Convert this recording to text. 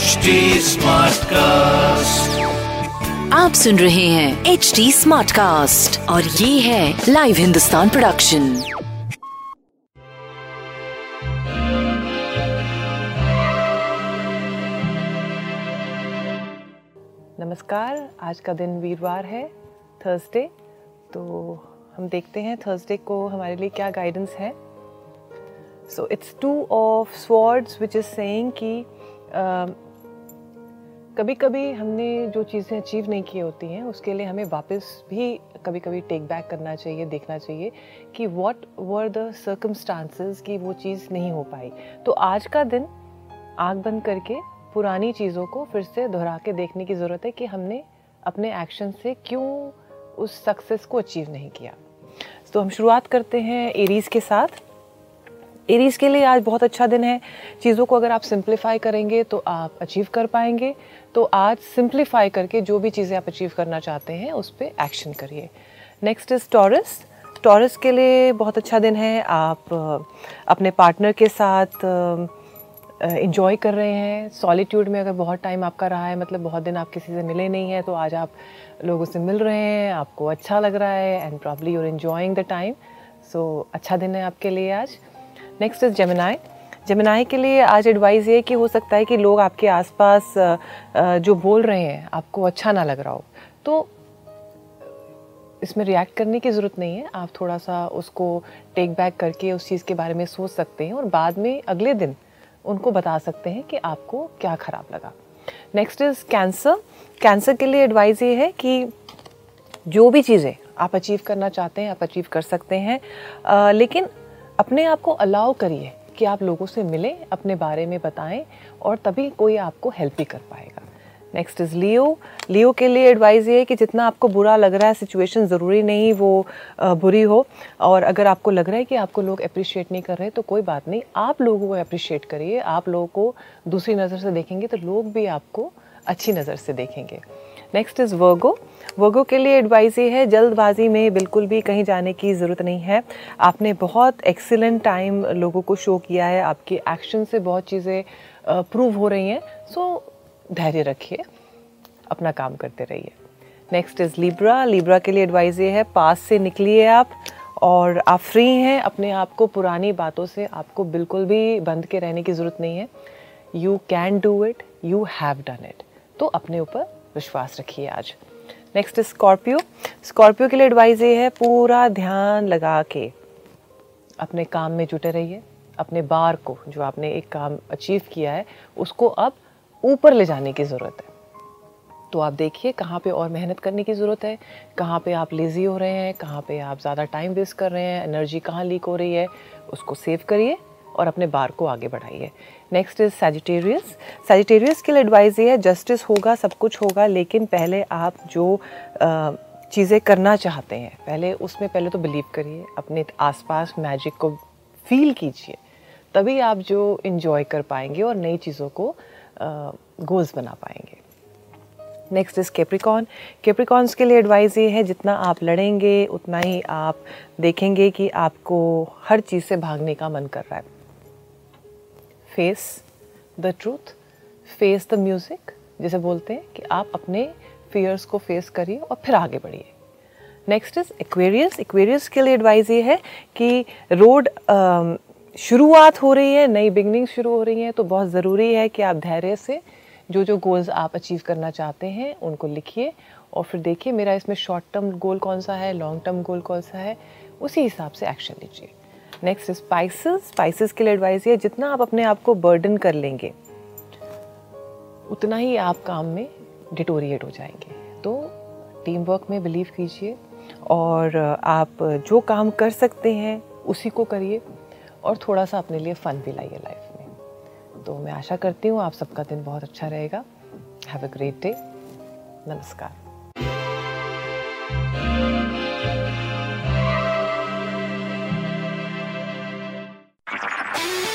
HD cast आप सुन रहे हैं एच डी स्मार्ट कास्ट और ये है लाइव हिंदुस्तान प्रोडक्शन नमस्कार आज का दिन वीरवार है थर्सडे तो हम देखते हैं थर्सडे को हमारे लिए क्या गाइडेंस है। So it's two of swords which is saying कि कभी कभी हमने जो चीज़ें अचीव नहीं की होती हैं, उसके लिए हमें वापस भी कभी कभी टेक बैक करना चाहिए, देखना चाहिए कि वॉट वर द सर्कमस्टांसेस कि वो चीज़ नहीं हो पाई। तो आज का दिन आग बंद करके पुरानी चीज़ों को फिर से दोहरा के देखने की ज़रूरत है कि हमने अपने एक्शन से क्यों उस सक्सेस को अचीव नहीं किया। तो हम शुरुआत करते हैं एरीज़ के साथ। एरीज के लिए आज बहुत अच्छा दिन है। चीज़ों को अगर आप सिंप्लीफाई करेंगे तो आप अचीव कर पाएँगे। तो आज सिंप्लीफाई करके जो भी चीज़ें आप अचीव करना चाहते हैं, उस पर एक्शन करिए। नेक्स्ट इज़ टॉरस टॉरस के लिए बहुत अच्छा दिन है। आप अपने पार्टनर के साथ इन्जॉय कर रहे हैं। सॉलिट्यूड में अगर बहुत टाइम आपका रहा है मतलब बहुत दिन आप किसी से मिले नहीं हैं तो आज आप लोगों से मिल रहे हैं, आपको अच्छा लग रहा है and probably you're enjoying the time so अच्छा दिन है आपके लिए आज। नेक्स्ट इज़ जमिनाई जमिनाई के लिए आज एडवाइस ये कि हो सकता है कि लोग आपके आसपास जो बोल रहे हैं आपको अच्छा ना लग रहा हो। तो इसमें रिएक्ट करने की ज़रूरत नहीं है। आप थोड़ा सा उसको टेक बैक करके उस चीज़ के बारे में सोच सकते हैं और बाद में अगले दिन उनको बता सकते हैं कि आपको क्या ख़राब लगा। नेक्स्ट इज़ कैंसर कैंसर के लिए एडवाइस ये है कि जो भी चीज़ें आप अचीव करना चाहते हैं आप अचीव कर सकते हैं। आ, लेकिन अपने आप को अलाउ करिए कि आप लोगों से मिलें, अपने बारे में बताएँ और तभी कोई आपको हेल्प भी कर पाएगा। नेक्स्ट इज़ लियो लियो के लिए एडवाइस ये है कि जितना आपको बुरा लग रहा है सिचुएशन ज़रूरी नहीं वो बुरी हो और अगर आपको लग रहा है कि आपको लोग अप्रिशिएट नहीं कर रहे तो कोई बात नहीं। आप लोगों को अप्रिशिएट करिए। आप लोगों को दूसरी नज़र से देखेंगे तो लोग भी आपको अच्छी नज़र से देखेंगे। नेक्स्ट इज़ वर्गो वर्गो के लिए एडवाइस ये है, जल्दबाजी में बिल्कुल भी कहीं जाने की ज़रूरत नहीं है। आपने बहुत एक्सीलेंट टाइम लोगों को शो किया है, आपके एक्शन से बहुत चीज़ें प्रूव हो रही हैं। सो धैर्य रखिए, अपना काम करते रहिए। नेक्स्ट इज़ लिब्रा लिब्रा के लिए एडवाइस ये है, पास से निकलिए आप, और आप फ्री हैं, अपने आप को पुरानी बातों से आपको बिल्कुल भी बंद के रहने की ज़रूरत नहीं है। You can do it you have done it तो अपने ऊपर विश्वास रखिए आज। नेक्स्ट इज़ स्कॉर्पियो स्कॉर्पियो के लिए एडवाइस ये है, पूरा ध्यान लगा के अपने काम में जुटे रहिए। अपने बार को जो आपने एक काम अचीव किया है, उसको अब ऊपर ले जाने की ज़रूरत है। तो आप देखिए कहाँ पे और मेहनत करने की ज़रूरत है, कहाँ पे आप लेज़ी हो रहे हैं, कहाँ पे आप ज़्यादा टाइम वेस्ट कर रहे हैं एनर्जी कहाँ लीक हो रही है, उसको सेव करिए। और अपने बार को आगे बढ़ाइए। नेक्स्ट इज़ सेजिटेरियस सेजिटेरियस के लिए एडवाइस ये है जस्टिस होगा, सब कुछ होगा, लेकिन पहले आप जो चीज़ें करना चाहते हैं, पहले उसमें पहले तो बिलीव करिए, अपने आसपास मैजिक को फील कीजिए, तभी आप जो इन्जॉय कर पाएँगे और नई चीज़ों को गोल्स बना पाएँगे। नेक्स्ट इज़ केप्रिकॉन केप्रिकॉन्स के लिए एडवाइस ये है, जितना आप लड़ेंगे, उतना ही आप देखेंगे कि आपको हर चीज़ से भागने का मन कर रहा है। Face the truth face the music जिसे बोलते हैं कि आप अपने फियर्स को फेस करिए और फिर आगे बढ़िए। नेक्स्ट इज़ एक्वेरियस एक्वेरियस के लिए एडवाइस ये है कि रोड शुरुआत हो रही है, नई बिगनिंग शुरू हो रही है तो बहुत ज़रूरी है कि आप धैर्य से जो जो गोल्स आप अचीव करना चाहते हैं, उनको लिखिए और फिर देखिए मेरा इसमें शॉर्ट टर्म गोल कौन सा है लॉन्ग टर्म गोल कौन सा है, उसी हिसाब से एक्शन लीजिए। नेक्स्ट स्पाइसेस स्पाइसेस के लिए एडवाइस ये जितना आप अपने आप को बर्डन कर लेंगे, उतना ही आप काम में डिटोरिएट हो जाएँगे। तो टीम वर्क में बिलीव कीजिए और आप जो काम कर सकते हैं, उसी को करिए और थोड़ा सा अपने लिए फ़न भी लाइए लाइफ में। तो मैं आशा करती हूँ आप सबका दिन बहुत अच्छा रहेगा। हैव अ ग्रेट डे नमस्कार।